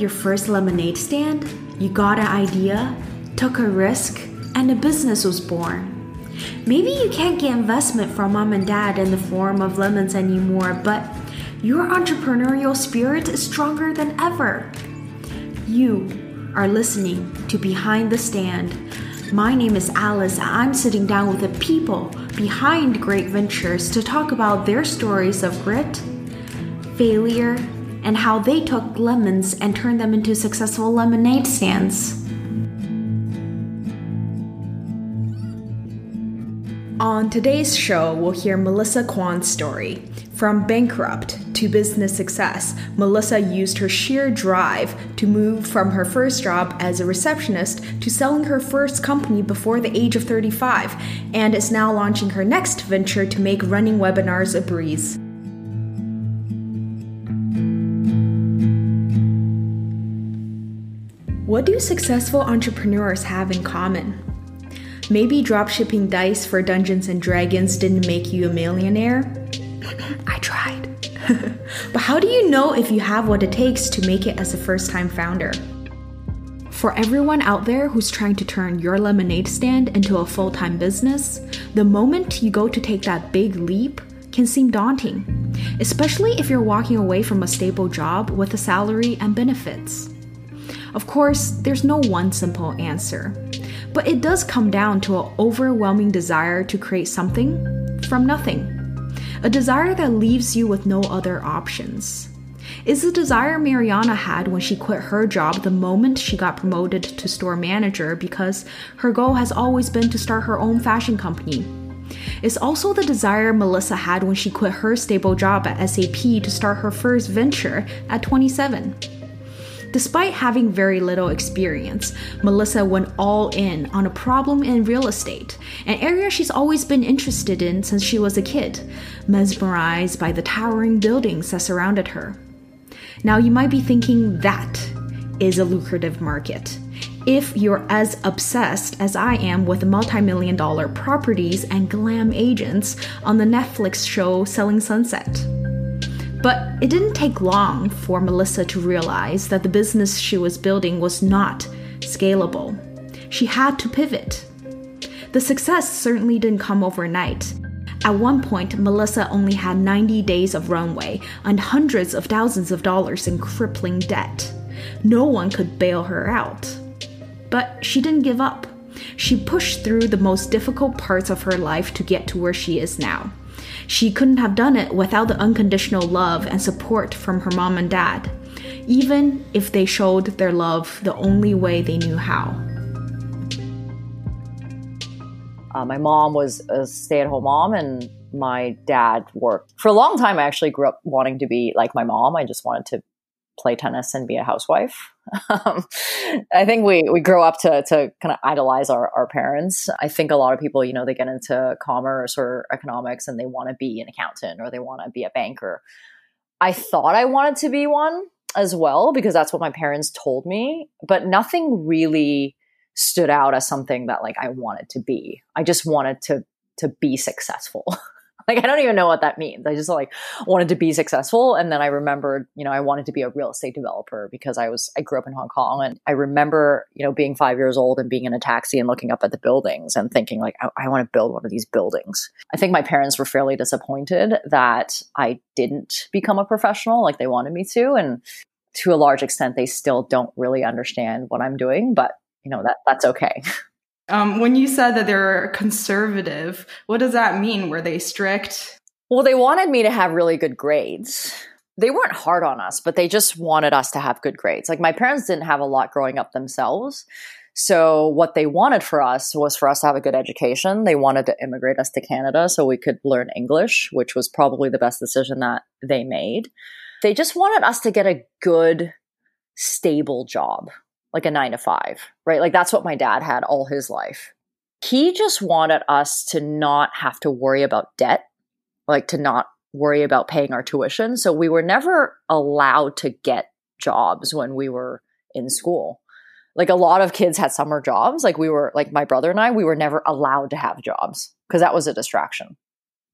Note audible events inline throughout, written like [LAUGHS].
your first lemonade stand, you got an idea, took a risk, and a business was born. Maybe you can't get investment from mom and dad in the form of lemons anymore, but your entrepreneurial spirit is stronger than ever. You are listening to Behind the Stand. My name is Alice. I'm sitting down with the people behind great ventures to talk about their stories of grit, failure, and how they took lemons and turned them into successful lemonade stands. On today's show, we'll hear Melissa Kwan's story. From bankrupt to business success, Melissa used her sheer drive to move from her first job as a receptionist to selling her first company before the age of 35, and is now launching her next venture to make running webinars a breeze. What do successful entrepreneurs have in common? Maybe dropshipping dice for Dungeons and Dragons didn't make you a millionaire? I tried. [LAUGHS] but how do you know if you have what it takes to make it as a first time founder? For everyone out there who's trying to turn your lemonade stand into a full time business, the moment you go to take that big leap can seem daunting, especially if you're walking away from a stable job with a salary and benefits. Of course, there's no one simple answer, but it does come down to an overwhelming desire to create something from nothing. A desire that leaves you with no other options. Is the desire Mariana had when she quit her job the moment she got promoted to store manager because her goal has always been to start her own fashion company. It's also the desire Melissa had when she quit her stable job at SAP to start her first venture at 27. Despite having very little experience, Melissa went all in on a problem in real estate, an area she's always been interested in since she was a kid, mesmerized by the towering buildings that surrounded her. Now, you might be thinking that is a lucrative market. If you're as obsessed as I am with multi million dollar properties and glam agents on the Netflix show Selling Sunset. But it didn't take long for Melissa to realize that the business she was building was not scalable. She had to pivot. The success certainly didn't come overnight. At one point, Melissa only had 90 days of runway and hundreds of thousands of dollars in crippling debt. No one could bail her out. But she didn't give up. She pushed through the most difficult parts of her life to get to where she is now. She couldn't have done it without the unconditional love and support from her mom and dad, even if they showed their love the only way they knew how. Uh, my mom was a stay at home mom, and my dad worked. For a long time, I actually grew up wanting to be like my mom. I just wanted to play tennis and be a housewife. [LAUGHS] Um, I think we, we grow up to, to kind of idolize our, our parents. I think a lot of people, you know, they get into commerce or economics and they want to be an accountant or they want to be a banker. I thought I wanted to be one as well because that's what my parents told me, but nothing really stood out as something that like I wanted to be. I just wanted to to be successful. [LAUGHS] Like I don't even know what that means. I just like wanted to be successful. And then I remembered, you know, I wanted to be a real estate developer because I was I grew up in Hong Kong and I remember, you know, being five years old and being in a taxi and looking up at the buildings and thinking like, I, I want to build one of these buildings. I think my parents were fairly disappointed that I didn't become a professional like they wanted me to. And to a large extent, they still don't really understand what I'm doing, but you know, that that's okay. [LAUGHS] Um, when you said that they're conservative, what does that mean? Were they strict? Well, they wanted me to have really good grades. They weren't hard on us, but they just wanted us to have good grades. Like my parents didn't have a lot growing up themselves. So what they wanted for us was for us to have a good education. They wanted to immigrate us to Canada so we could learn English, which was probably the best decision that they made. They just wanted us to get a good, stable job like a nine to five, right? Like that's what my dad had all his life. He just wanted us to not have to worry about debt, like to not worry about paying our tuition. So we were never allowed to get jobs when we were in school. Like a lot of kids had summer jobs. Like we were, like my brother and I, we were never allowed to have jobs because that was a distraction.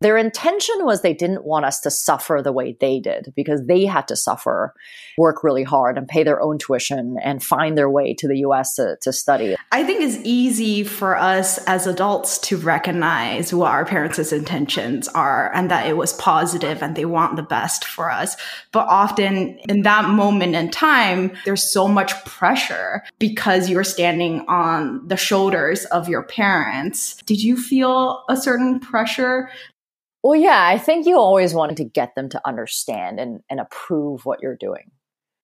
Their intention was they didn't want us to suffer the way they did because they had to suffer, work really hard, and pay their own tuition and find their way to the US to, to study. I think it's easy for us as adults to recognize what our parents' intentions are and that it was positive and they want the best for us. But often in that moment in time, there's so much pressure because you're standing on the shoulders of your parents. Did you feel a certain pressure well, yeah, I think you always wanted to get them to understand and, and approve what you're doing.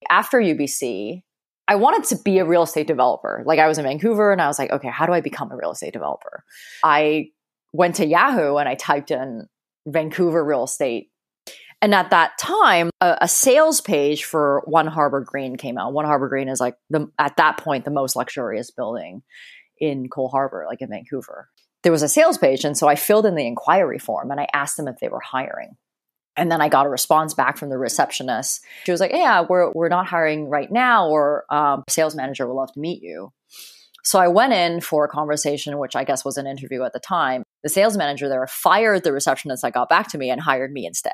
After UBC, I wanted to be a real estate developer. Like I was in Vancouver and I was like, okay, how do I become a real estate developer? I went to Yahoo and I typed in Vancouver real estate. And at that time, a, a sales page for One Harbor Green came out. One Harbor Green is like the at that point the most luxurious building in Coal Harbour, like in Vancouver there was a sales page. And so I filled in the inquiry form and I asked them if they were hiring. And then I got a response back from the receptionist. She was like, Yeah, we're, we're not hiring right now, or um, sales manager would love to meet you. So I went in for a conversation, which I guess was an interview at the time. The sales manager there fired the receptionist that got back to me and hired me instead.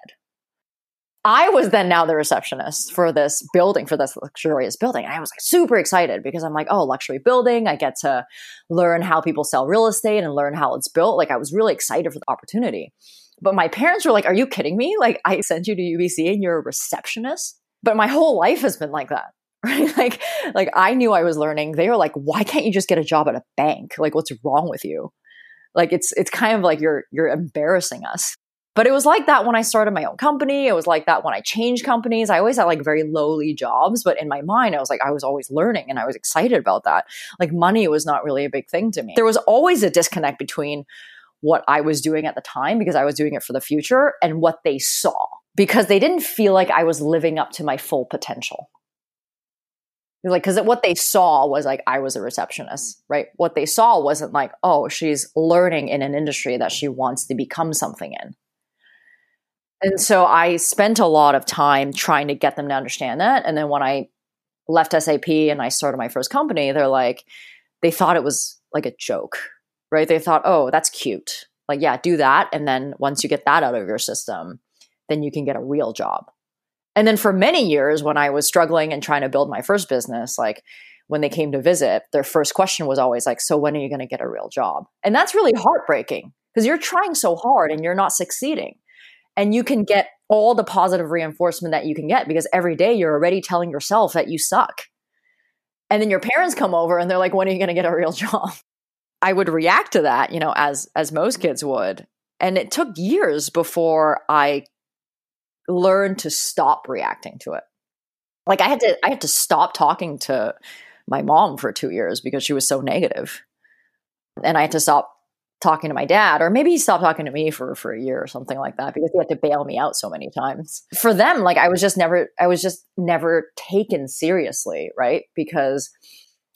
I was then now the receptionist for this building, for this luxurious building. I was like super excited because I'm like, oh, luxury building. I get to learn how people sell real estate and learn how it's built. Like I was really excited for the opportunity. But my parents were like, are you kidding me? Like I sent you to UBC and you're a receptionist? But my whole life has been like that. [LAUGHS] Right? Like, like I knew I was learning. They were like, why can't you just get a job at a bank? Like, what's wrong with you? Like it's it's kind of like you're you're embarrassing us. But it was like that when I started my own company. It was like that when I changed companies. I always had like very lowly jobs, but in my mind, I was like, I was always learning and I was excited about that. Like money was not really a big thing to me. There was always a disconnect between what I was doing at the time because I was doing it for the future and what they saw because they didn't feel like I was living up to my full potential. Like, because what they saw was like I was a receptionist, right? What they saw wasn't like, oh, she's learning in an industry that she wants to become something in and so I spent a lot of time trying to get them to understand that. And then when I left SAP and I started my first company, they're like, they thought it was like a joke, right? They thought, oh, that's cute. Like, yeah, do that. And then once you get that out of your system, then you can get a real job. And then for many years, when I was struggling and trying to build my first business, like when they came to visit, their first question was always like, so when are you going to get a real job? And that's really heartbreaking because you're trying so hard and you're not succeeding and you can get all the positive reinforcement that you can get because every day you're already telling yourself that you suck. And then your parents come over and they're like, when are you going to get a real job? I would react to that, you know, as as most kids would. And it took years before I learned to stop reacting to it. Like I had to I had to stop talking to my mom for 2 years because she was so negative. And I had to stop talking to my dad, or maybe he stopped talking to me for for a year or something like that because he had to bail me out so many times. For them, like I was just never, I was just never taken seriously, right? Because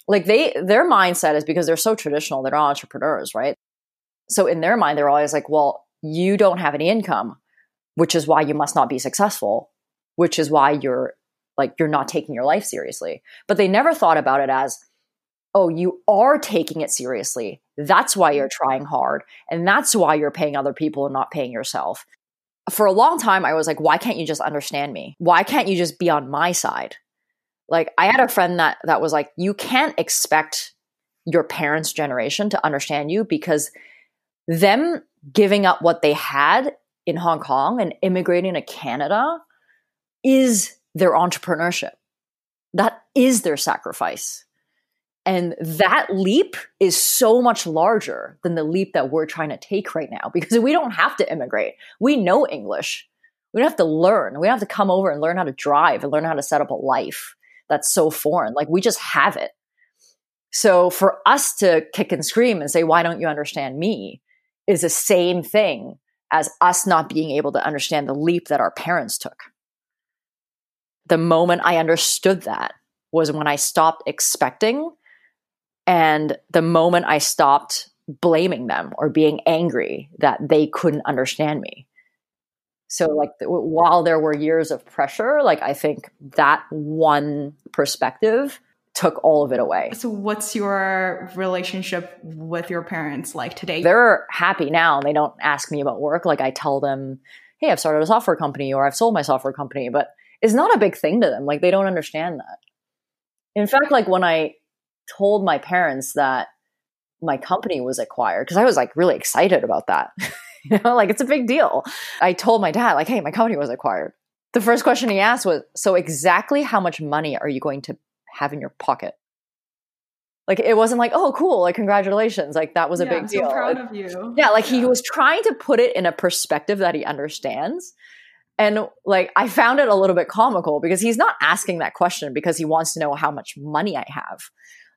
like they, their mindset is because they're so traditional, they're not entrepreneurs, right? So in their mind, they're always like, well, you don't have any income, which is why you must not be successful, which is why you're like you're not taking your life seriously. But they never thought about it as oh, you are taking it seriously. That's why you're mm-hmm. trying hard. And that's why you're paying other people and not paying yourself. For a long time, I was like, why can't you just understand me? Why can't you just be on my side? Like, I had a friend that, that was like, you can't expect your parents' generation to understand you because them giving up what they had in Hong Kong and immigrating to Canada is their entrepreneurship. That is their sacrifice. And that leap is so much larger than the leap that we're trying to take right now because we don't have to immigrate. We know English. We don't have to learn. We don't have to come over and learn how to drive and learn how to set up a life that's so foreign. Like we just have it. So for us to kick and scream and say, why don't you understand me? is the same thing as us not being able to understand the leap that our parents took. The moment I understood that was when I stopped expecting and the moment I stopped blaming them or being angry that they couldn't understand me. So, like, while there were years of pressure, like, I think that one perspective took all of it away. So, what's your relationship with your parents like today? They're happy now. They don't ask me about work. Like I tell them, hey, I've started a software company or I've sold my software company, but it's not a big thing to them. Like they don't understand that. In fact, like when I told my parents that my company was acquired, because I was like really excited about that. [LAUGHS] you know, like it's a big deal. I told my dad, like, hey, my company was acquired. The first question he asked was, so exactly how much money are you going to have in your pocket? Like it wasn't like, oh, cool, like congratulations, like that was a yeah, big I'm deal. So proud of you. Yeah, like yeah. he was trying to put it in a perspective that he understands. And like I found it a little bit comical because he's not asking that question because he wants to know how much money I have.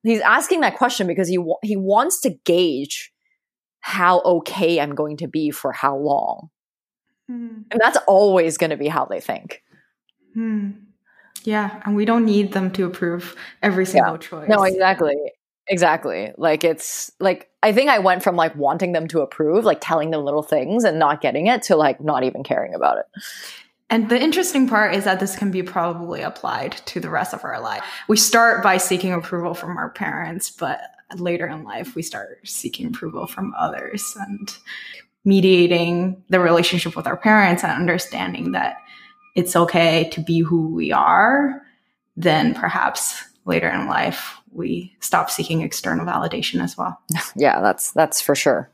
He's asking that question because he he wants to gauge how okay I'm going to be for how long. Mm. And that's always going to be how they think. Mm. Yeah. And we don't need them to approve every single yeah. choice. No, exactly. Exactly. Like it's like I think I went from like wanting them to approve, like telling them little things and not getting it to like not even caring about it. And the interesting part is that this can be probably applied to the rest of our life. We start by seeking approval from our parents, but later in life we start seeking approval from others and mediating the relationship with our parents and understanding that it's okay to be who we are, then perhaps later in life we stop seeking external validation as well. [LAUGHS] Yeah, that's that's for sure.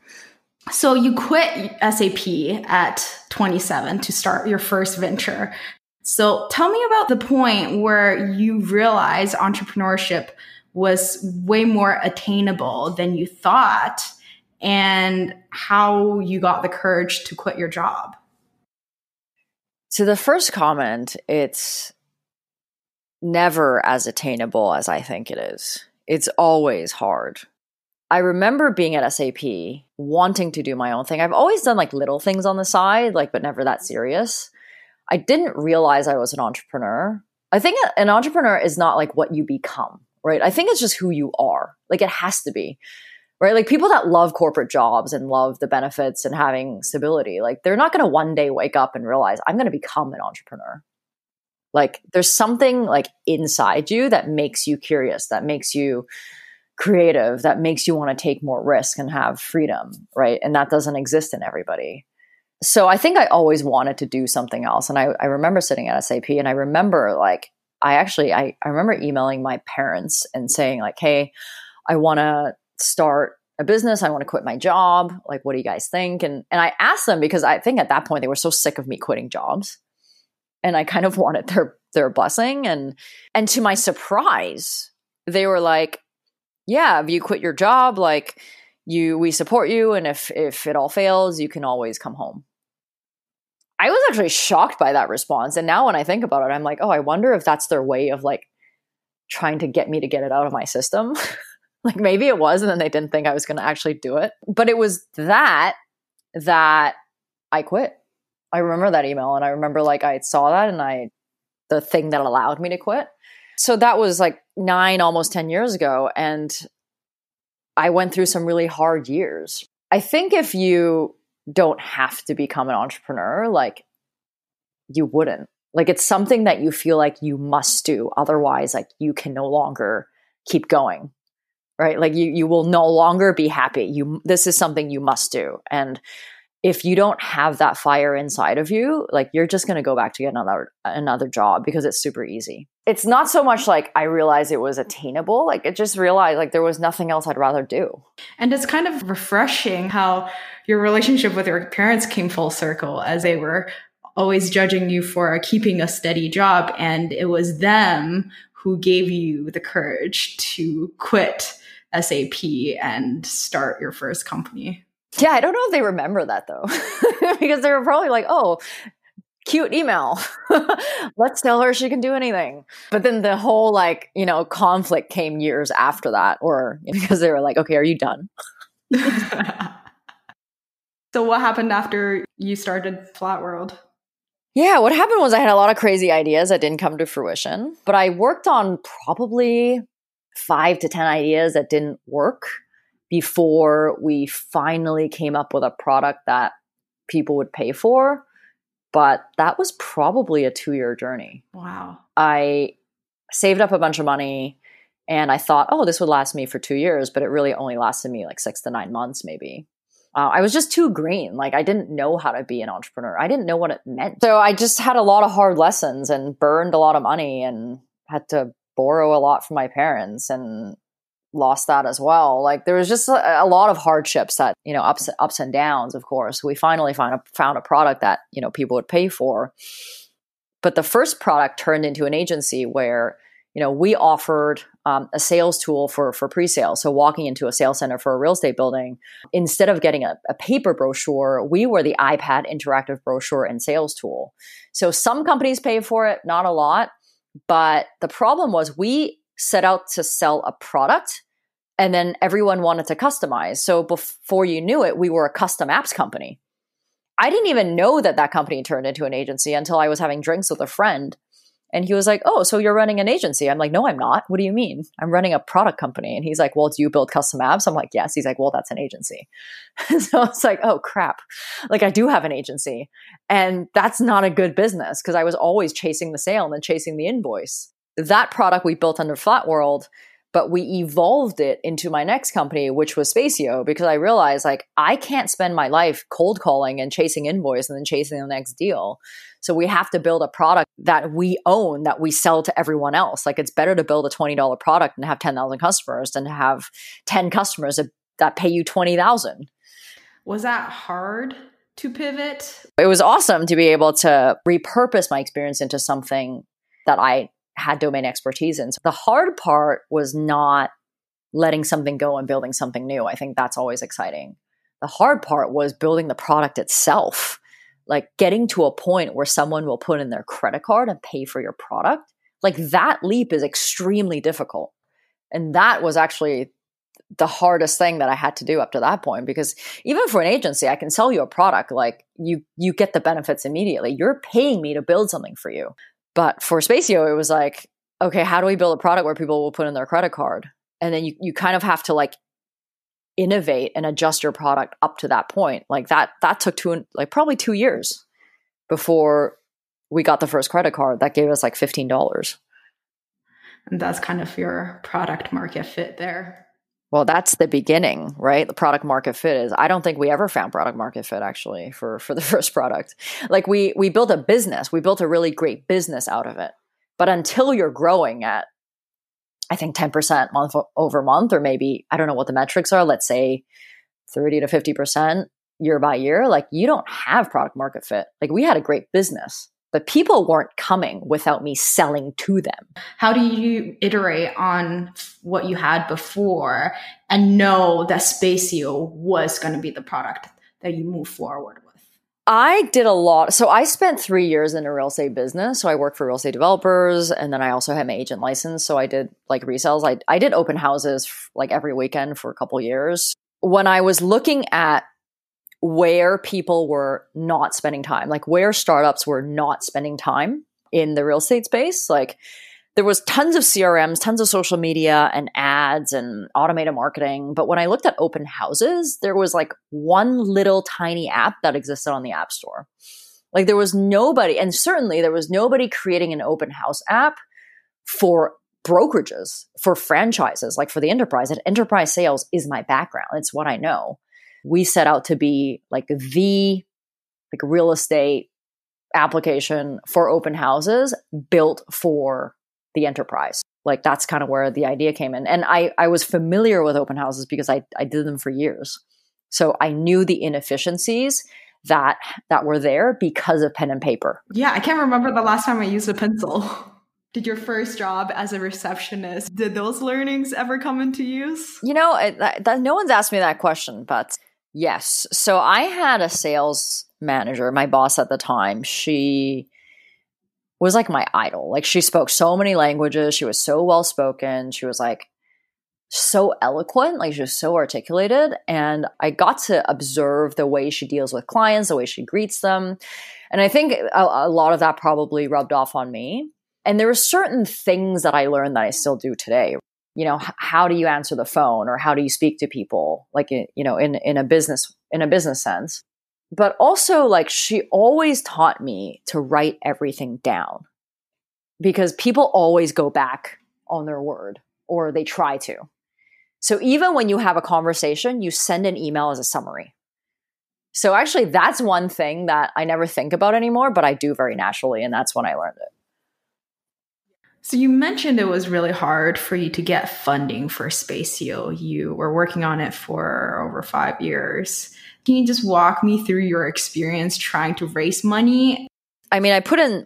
So you quit SAP at 27 to start your first venture. So tell me about the point where you realized entrepreneurship was way more attainable than you thought and how you got the courage to quit your job. To the first comment, it's never as attainable as I think it is. It's always hard. I remember being at SAP wanting to do my own thing. I've always done like little things on the side, like, but never that serious. I didn't realize I was an entrepreneur. I think an entrepreneur is not like what you become, right? I think it's just who you are. Like it has to be, right? Like people that love corporate jobs and love the benefits and having stability, like they're not going to one day wake up and realize I'm going to become an entrepreneur. Like there's something like inside you that makes you curious, that makes you creative, that makes you want to take more risk and have freedom, right? And that doesn't exist in everybody. So I think I always wanted to do something else. And I, I remember sitting at SAP and I remember like I actually I, I remember emailing my parents and saying, like, hey, I wanna start a business. I want to quit my job. Like, what do you guys think? And and I asked them because I think at that point they were so sick of me quitting jobs and I kind of [LAUGHS] wanted their their blessing. And and to my surprise, they were like, "Yeah, if you quit your job, like you, we support you, and if if it all fails, you can always come home." I was actually shocked by that response, and now when I think about it, I'm like, "Oh, I wonder if that's their way of like trying to get me to get it out of my system." [LAUGHS] like maybe it was, and then they didn't think I was going to actually do it. But it was that that I quit I remember that email and I remember like I saw that and I the thing that allowed me to quit. So that was like 9 almost 10 years ago and I went through some really hard years. I think if you don't have to become an entrepreneur, like you wouldn't. Like it's something that you feel like you must do otherwise like you can no longer keep going. Right? Like you you will no longer be happy. You this is something you must do. And if you don't have that fire inside of you, like you're just going to go back to get another another job because it's super easy. It's not so much like I realized it was attainable, like it just realized like there was nothing else I'd rather do. And it's kind of refreshing how your relationship with your parents came full circle as they were always judging you for keeping a steady job and it was them who gave you the courage to quit SAP and start your first company. Yeah, I don't know if they remember that though, [LAUGHS] because they were probably like, oh, cute email. [LAUGHS] Let's tell her she can do anything. But then the whole like, you know, conflict came years after that, or because [LAUGHS] they were like, okay, are you done? so, what happened after you started Flat World? Yeah, what happened was I had a lot of crazy ideas that didn't come to fruition, but I worked on probably five to 10 ideas that didn't work before we finally came up with a product that people would pay for. But that was probably a two year journey. Wow. I saved up a bunch of money And I thought, oh, this would last me for two years, but it really only lasted me like six to nine months, maybe. Uh, I was just too green. Like I didn't know how to be an entrepreneur. I didn't know what it meant. So I just had a lot of hard lessons and burned a lot of money and had to borrow a lot from my parents and lost that as well. Like there was just a, a, lot of hardships that, you know, ups ups and downs, of course. We finally found a, found a product that, you know, people would pay for. But the first product turned into an agency where, you know, we offered um, a sales tool for for pre-sale. So walking into a sales center for a real estate building, instead of getting a, a paper brochure, we were the iPad interactive brochure and sales tool. So some companies pay for it, not a lot. But the problem was we set out to sell a product and then everyone wanted to customize. So before you knew it, we were a custom apps company. I didn't even know that that company turned into an agency until I was having drinks with a friend. And he was like, Oh, so you're running an agency? I'm like, No, I'm not. What do you mean? I'm running a product company. And he's like, Well, do you build custom apps? I'm like, Yes. He's like, Well, that's an agency. [LAUGHS] so it's like, Oh, crap. Like, I do have an agency. And that's not a good business because I was always chasing the sale and then chasing the invoice. That product we built under Flat World but we evolved it into my next company which was spacio because i realized like i can't spend my life cold calling and chasing invoice and then chasing the next deal. So we have to build a product that we own that we sell to everyone else. Like it's better to build a $20 product and have 10000 customers than to have 10 customers that, that pay you 20000 was that hard to pivot? It was awesome to be able to repurpose my experience into something that i had domain expertise in. So the hard part was not letting something go and building something new. I think that's always exciting. The hard part was building the product itself, like getting to a point where someone will put in their credit card and pay for your product. Like that leap is extremely difficult. And that was actually the hardest thing that I had to do up to that point because even for an agency I can sell you a product like you you get the benefits immediately you're paying me to build something for you but for Spacio, it was like, okay, how do we build a product where people will put in their credit card? And then you, you kind of have to like innovate and adjust your product up to that point. Like that, that took two, like probably two years before we got the first credit card that gave us like $15. And that's kind of your product market fit there. Well, that's the beginning, right? The product market fit is I don't think we ever found product market fit actually for for the [LAUGHS] first product. Like we we built a business, we built a really great business out of it. But until you're growing at I think 10% month over month or maybe I don't know what the metrics are, let's say 30 to 50% year by year, like you don't have product market fit. Like we had a great business but people weren't coming without me selling to them. How do you iterate on what you had before and know that Spacio was going to be the product that you move forward with? I did a lot. So I spent three years in a real estate business. So I worked for real estate developers and then I also had my agent license. So I did like resales. I, I did open houses like every weekend for a couple years. When I was looking at where people were not spending time, like where startups were not spending time in the real estate space. Like there was tons of CRMs, tons of social media and ads and automated marketing. But when I looked at open houses, there was like one little tiny app that existed on the App Store. Like there was nobody, and certainly there was nobody creating an open house app for brokerages, for franchises, like for the enterprise. And enterprise sales is my background. It's what I know we set out to be like the like real estate application for open houses built for the enterprise. Like that's kind of where the idea came in. And i i was familiar with open houses because i i did them for years. So i knew the inefficiencies that that were there because of pen and paper. Yeah i can't remember the last time i used a pencil. [LAUGHS] Did your first job as a receptionist did those learnings ever come into use? You know that, that, no one's asked me that question but Yes. So I had a sales manager, my boss at the time. She was like my idol. Like she spoke so many languages. She was so well spoken. She was like so eloquent. Like she was so articulated. And I got to observe the way she deals with clients, the way she greets them. And I think a, a lot of that probably rubbed off on me. And there were certain things that I learned that I still do today, you know h- how do you answer the phone or how do you speak to people like you know in in a business in a business sense but also like she always taught me to write everything down because people always go back on their word or they try to. So even when you have a conversation, you send an email as a summary. So actually, that's one thing that I never think about anymore, but I do very naturally. And that's when I learned it. So you mentioned it was really hard for you to get funding for Spacio. You were working on it for over five years. Can you just walk me through your experience trying to raise money? I mean, I put in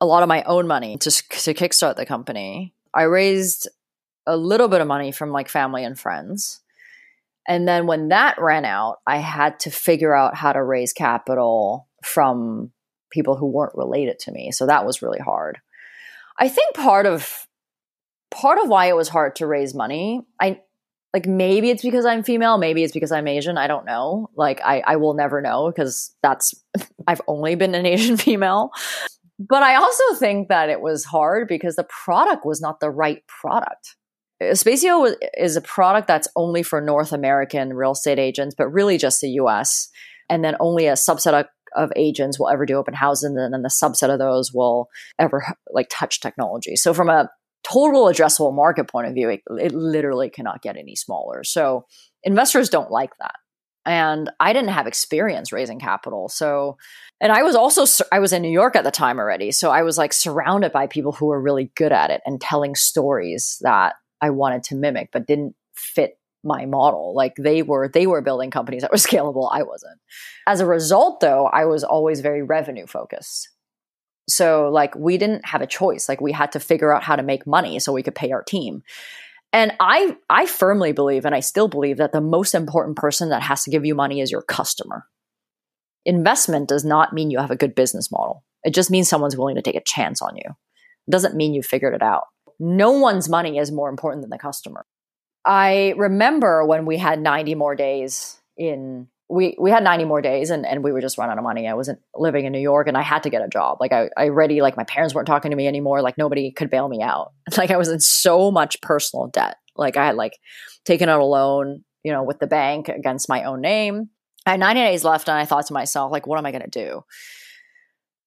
a lot of my own money to, to kickstart the company. I raised a little bit of money from like family and friends. And then when that ran out, I had to figure out how to raise capital from people who weren't related to me. So that was really hard. I think part of part of why it was hard to raise money, I like maybe it's because I'm female, maybe it's because I'm Asian. I don't know. Like I, I will never know because that's [LAUGHS] I've only been an Asian [LAUGHS] female. But I also think that it was hard because the product was not the right product. Spacio is a product that's only for North American real estate agents, but really just the US. And then only a subset of, of agents will ever do open houses, and then the subset of those will ever like touch technology. So from a total addressable market point of view, it, it literally cannot get any smaller. So investors don't like that and I didn't have experience raising capital. So, and I was also I was in New York at the time already, so I was like surrounded by people who were really good at it and telling stories that I wanted to mimic, but didn't fit my model. Like they were, they were building companies that were [LAUGHS] scalable. I wasn't. As a result, though, I was always very revenue focused. So like we didn't have a choice. Like we had to figure out how to make money so we could pay our team. And I I firmly believe and I still believe that the most important person that has to give you money is your customer. Investment does not mean you have a good business model. It just means someone's willing to take a chance on you. It doesn't mean you figured it out no one's money is more important than the customer. I remember when we had 90 more days in we we had 90 more days and, and we were just running out of money. I wasn't living in New York and I had to get a job. Like I, I already like my parents weren't talking to me anymore. Like nobody could bail me out. [LAUGHS] Like I was in so much personal debt. Like I had like taken out a loan, you know, with the bank against my own name. I had 90 days left and I thought to myself, like, what am I gonna do?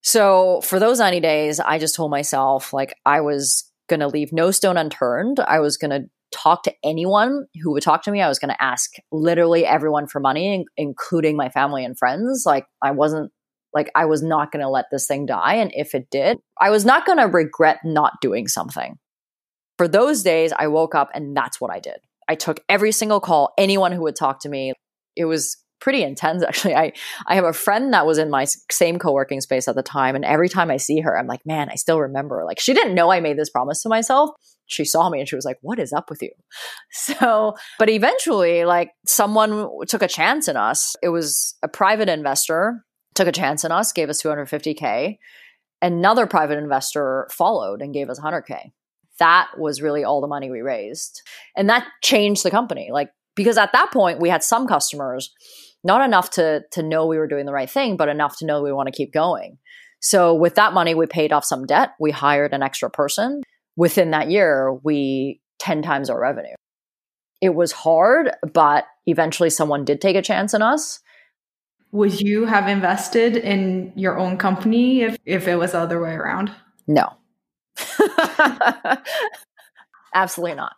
So for those 90 days, I just told myself like I was going to leave no stone unturned. I was going to talk to anyone who would talk to me. I was going to ask literally everyone for money, including my family and friends. Like, I wasn't like, I was not going to let this thing die. And if it did, I was not going to regret not doing something. For those days, I woke up and that's what I did. I took every single call, anyone who would talk to me. It was pretty intense [LAUGHS] actually. I I have a friend that was in my same co-working space at the time and every time I see her I'm like, "Man, I still remember." Like she didn't know I made this promise to myself. She saw me and she was like, "What is up with you?" [LAUGHS] So, but eventually like someone took a chance in us. It was a private investor took a chance in us, gave us 250k. Another private investor followed and gave us 100k. That was really all the money we raised. And that changed the company. Like because at that point we had some customers not enough to to know we were doing the right thing but enough to know we want to keep going so with that money we paid off some debt we hired an extra person within that year we 10 times our revenue it was hard but eventually someone did take a chance on us would you have invested in your own company if, if it was the other way around no [LAUGHS] absolutely not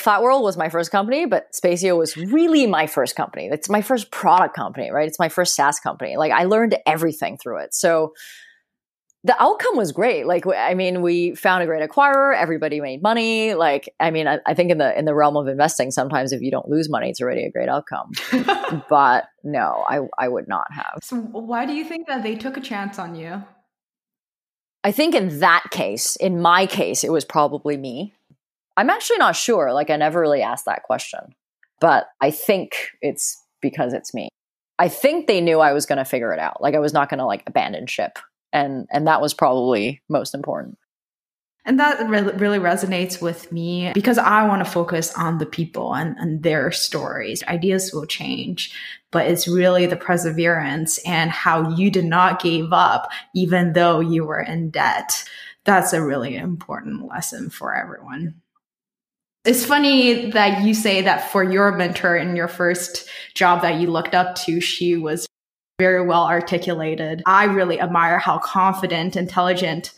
Flat World was my first company, but Spacio was really my first company. It's my first product company, right? It's my first SaaS company. Like I learned everything through it. So the outcome was great. Like I mean, we found a great acquirer. Everybody made money. Like I mean, I, I think in the in the realm of investing, sometimes if you don't lose money, it's already a great outcome. [LAUGHS] but no, I I would not have. So why do you think that they took a chance on you? I think in that case, in my case, it was probably me I'm actually not sure. Like, I never really asked that question, but I think it's because it's me. I think they knew I was going to figure it out. Like, I was not going to like abandon ship, and and that was probably most important. And that re- really resonates with me because I want to focus on the people and, and their stories. Ideas will change, but it's really the perseverance and how you did not give up, even though you were in debt. That's a really important lesson for everyone. It's funny that you say that for your mentor in your first job that you looked up to, she was very well articulated. I really admire how confident, intelligent,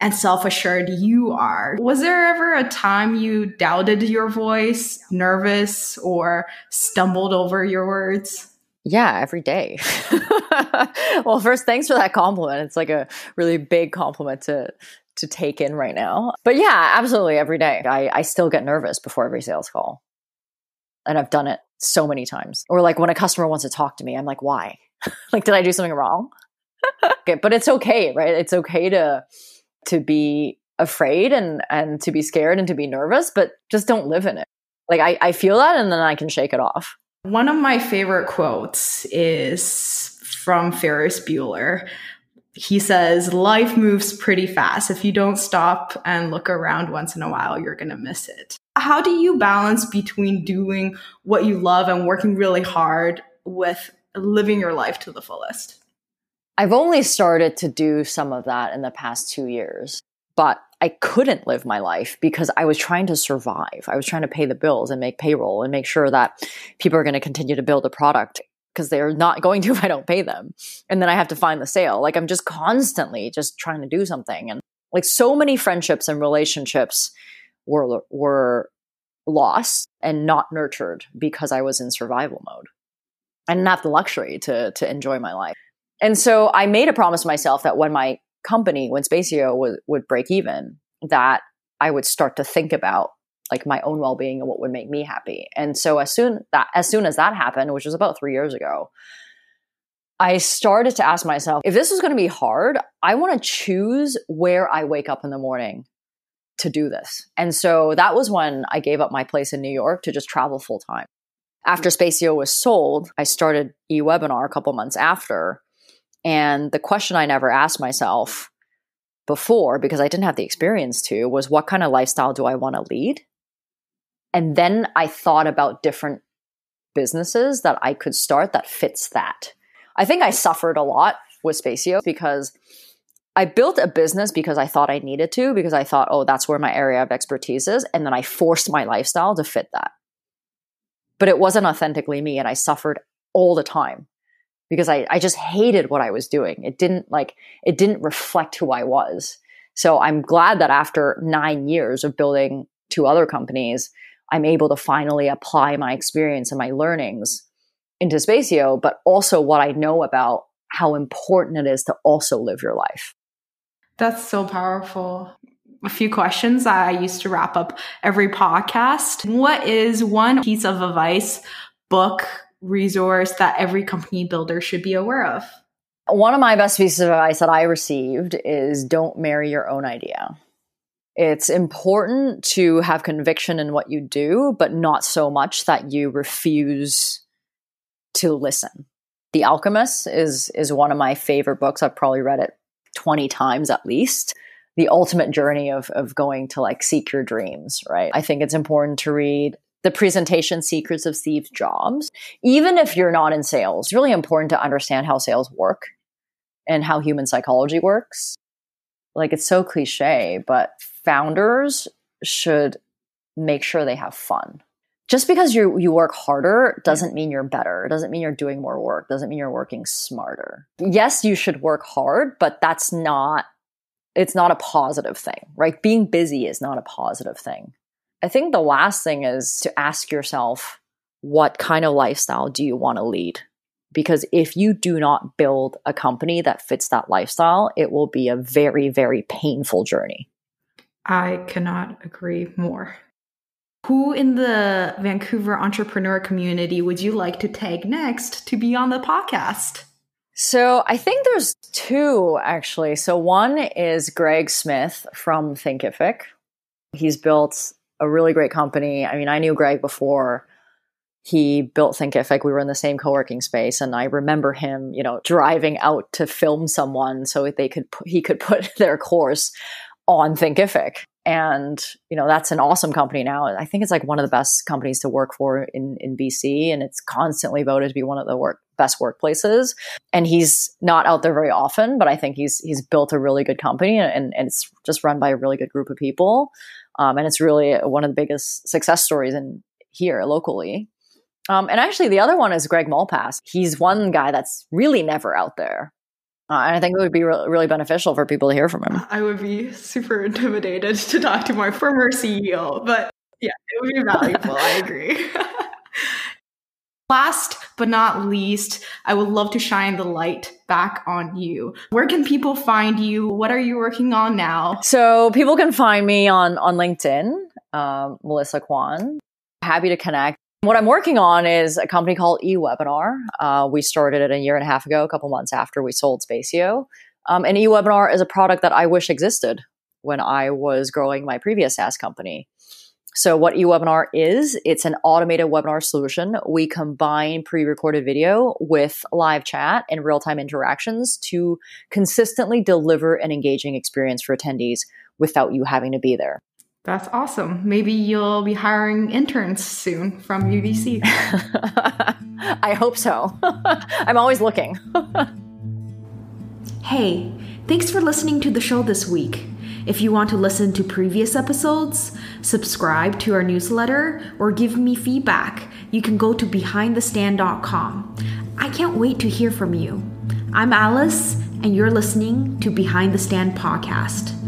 and self assured you are. Was there ever a time you doubted your voice, nervous, or stumbled over your words? Yeah, every day. [LAUGHS] well, first, thanks for that compliment. It's like a really big compliment to to take in right now. But yeah, absolutely every day. I, I still get nervous before every sales call. And I've done it so many times. Or like when a customer wants to talk to me, I'm like, why? [LAUGHS] like, did I do something wrong? [LAUGHS] okay, but it's okay, right? It's okay to to be afraid and and to be scared and to be nervous, but just don't live in it. Like I, I feel that and then I can shake it off. One of my favorite quotes is from Ferris Bueller. He says, Life moves pretty fast. If you don't stop and look around once in a while, you're going to miss it. How do you balance between doing what you love and working really hard with living your life to the fullest? I've only started to do some of that in the past two years, but I couldn't live my life because I was trying to survive. I was trying to pay the bills and make payroll and make sure that people are going to continue to build a product because they're not going to [LAUGHS] if I don't pay them. And then I have to find the sale. Like I'm just constantly just trying to do something. And like so many friendships and relationships were were lost and not nurtured because I was in survival mode. I didn't have the luxury to to enjoy my life. And so I made a promise to myself that when my company, when Spacio would, would break even, that I would start to think about like my own well-being and what would make me happy. And so as soon that as soon as that happened, which was about 3 years ago, I started to ask myself, if this is going to be hard, I want to choose where I wake up in the morning to do this. And so that was when I gave up my place in New York to just travel full time. After Spacio was sold, I started eWebinar a couple months after and the question I never asked myself before, because I didn't have the experience to, was what kind of lifestyle do I want to lead? And then I thought about different businesses that I could start that fits that. I think I suffered a lot with Spacio because I built a business because I thought I needed to, because I thought, oh, that's where my area of expertise is. And then I forced my lifestyle to fit that. But it wasn't authentically me, and I suffered all the time because I, I just hated what I was doing. It didn't like, it didn't reflect who I was. So I'm glad that after nine years of building two other companies, I'm able to finally apply my experience and my learnings into Spacio, but also what I know about how important it is to also live your life. That's so powerful. A few questions I used to wrap up every podcast. What is one piece of advice, book, resource that every company builder should be aware of? One of my best pieces of advice that I received is don't marry your own idea. It's important to have conviction in what you do, but not so much that you refuse to listen. The Alchemist is is one of my favorite books. I've probably read it 20 times at least. The ultimate journey of of going to like seek your dreams, right? I think it's important to read the presentation secrets of Steve Jobs. Even if you're not in sales, it's really important to understand how sales work and how human psychology works. Like it's so cliche, but founders should make sure they have fun. Just because you you work harder doesn't mean you're better. It doesn't mean you're doing more work. Doesn't mean you're working smarter. Yes, you should work hard, but that's not it's not a positive thing, right? Being busy is not a positive thing. I think the last thing is to ask yourself, what kind of lifestyle do you want to lead? Because if you do not build a company that fits that lifestyle, it will be a very, very painful journey. I cannot agree more. Who in the Vancouver entrepreneur community would you like to tag next to be on the podcast? So I think there's two actually. So one is Greg Smith from Thinkific. He's built a really great company. I mean, I knew Greg before he built Thinkific. We were in the same co-working space, and I remember him, you know, driving out to film someone so they could he could put [LAUGHS] their course on Thinkific. And you know that's an awesome company now. I think it's like one of the best companies to work for in in BC, and it's constantly voted to be one of the work best workplaces. And he's not out there very often, but I think he's he's built a really good company, and, and it's just run by a really good group of people. Um, and it's really one of the biggest success stories in here locally. Um, and actually, the other one is Greg Malpass. He's one guy that's really never out there. Uh, and I think it would be re- really beneficial for people to hear from him. I would be super intimidated to talk to my former CEO, but yeah, it would be valuable. I agree. [LAUGHS] Last but not least, I would love to shine the light back on you. Where can people find you? What are you working on now? So people can find me on on LinkedIn, um, Melissa Kwan. Happy to connect. What I'm working on is a company called eWebinar. Uh, we started it a year and a half ago, a couple months after we sold Spacio. Um, and eWebinar is a product that I wish existed when I was growing my previous SaaS company. So, what eWebinar is, it's an automated webinar solution. We combine pre recorded video with live chat and real time interactions to consistently deliver an engaging experience for attendees without you having to be there. That's awesome. Maybe you'll be hiring interns soon from UBC. [LAUGHS] I hope so. [LAUGHS] I'm always looking. [LAUGHS] hey, thanks for listening to the show this week. If you want to listen to previous episodes, subscribe to our newsletter, or give me feedback, you can go to behindthestand.com. I can't wait to hear from you. I'm Alice, and you're listening to Behind the Stand podcast.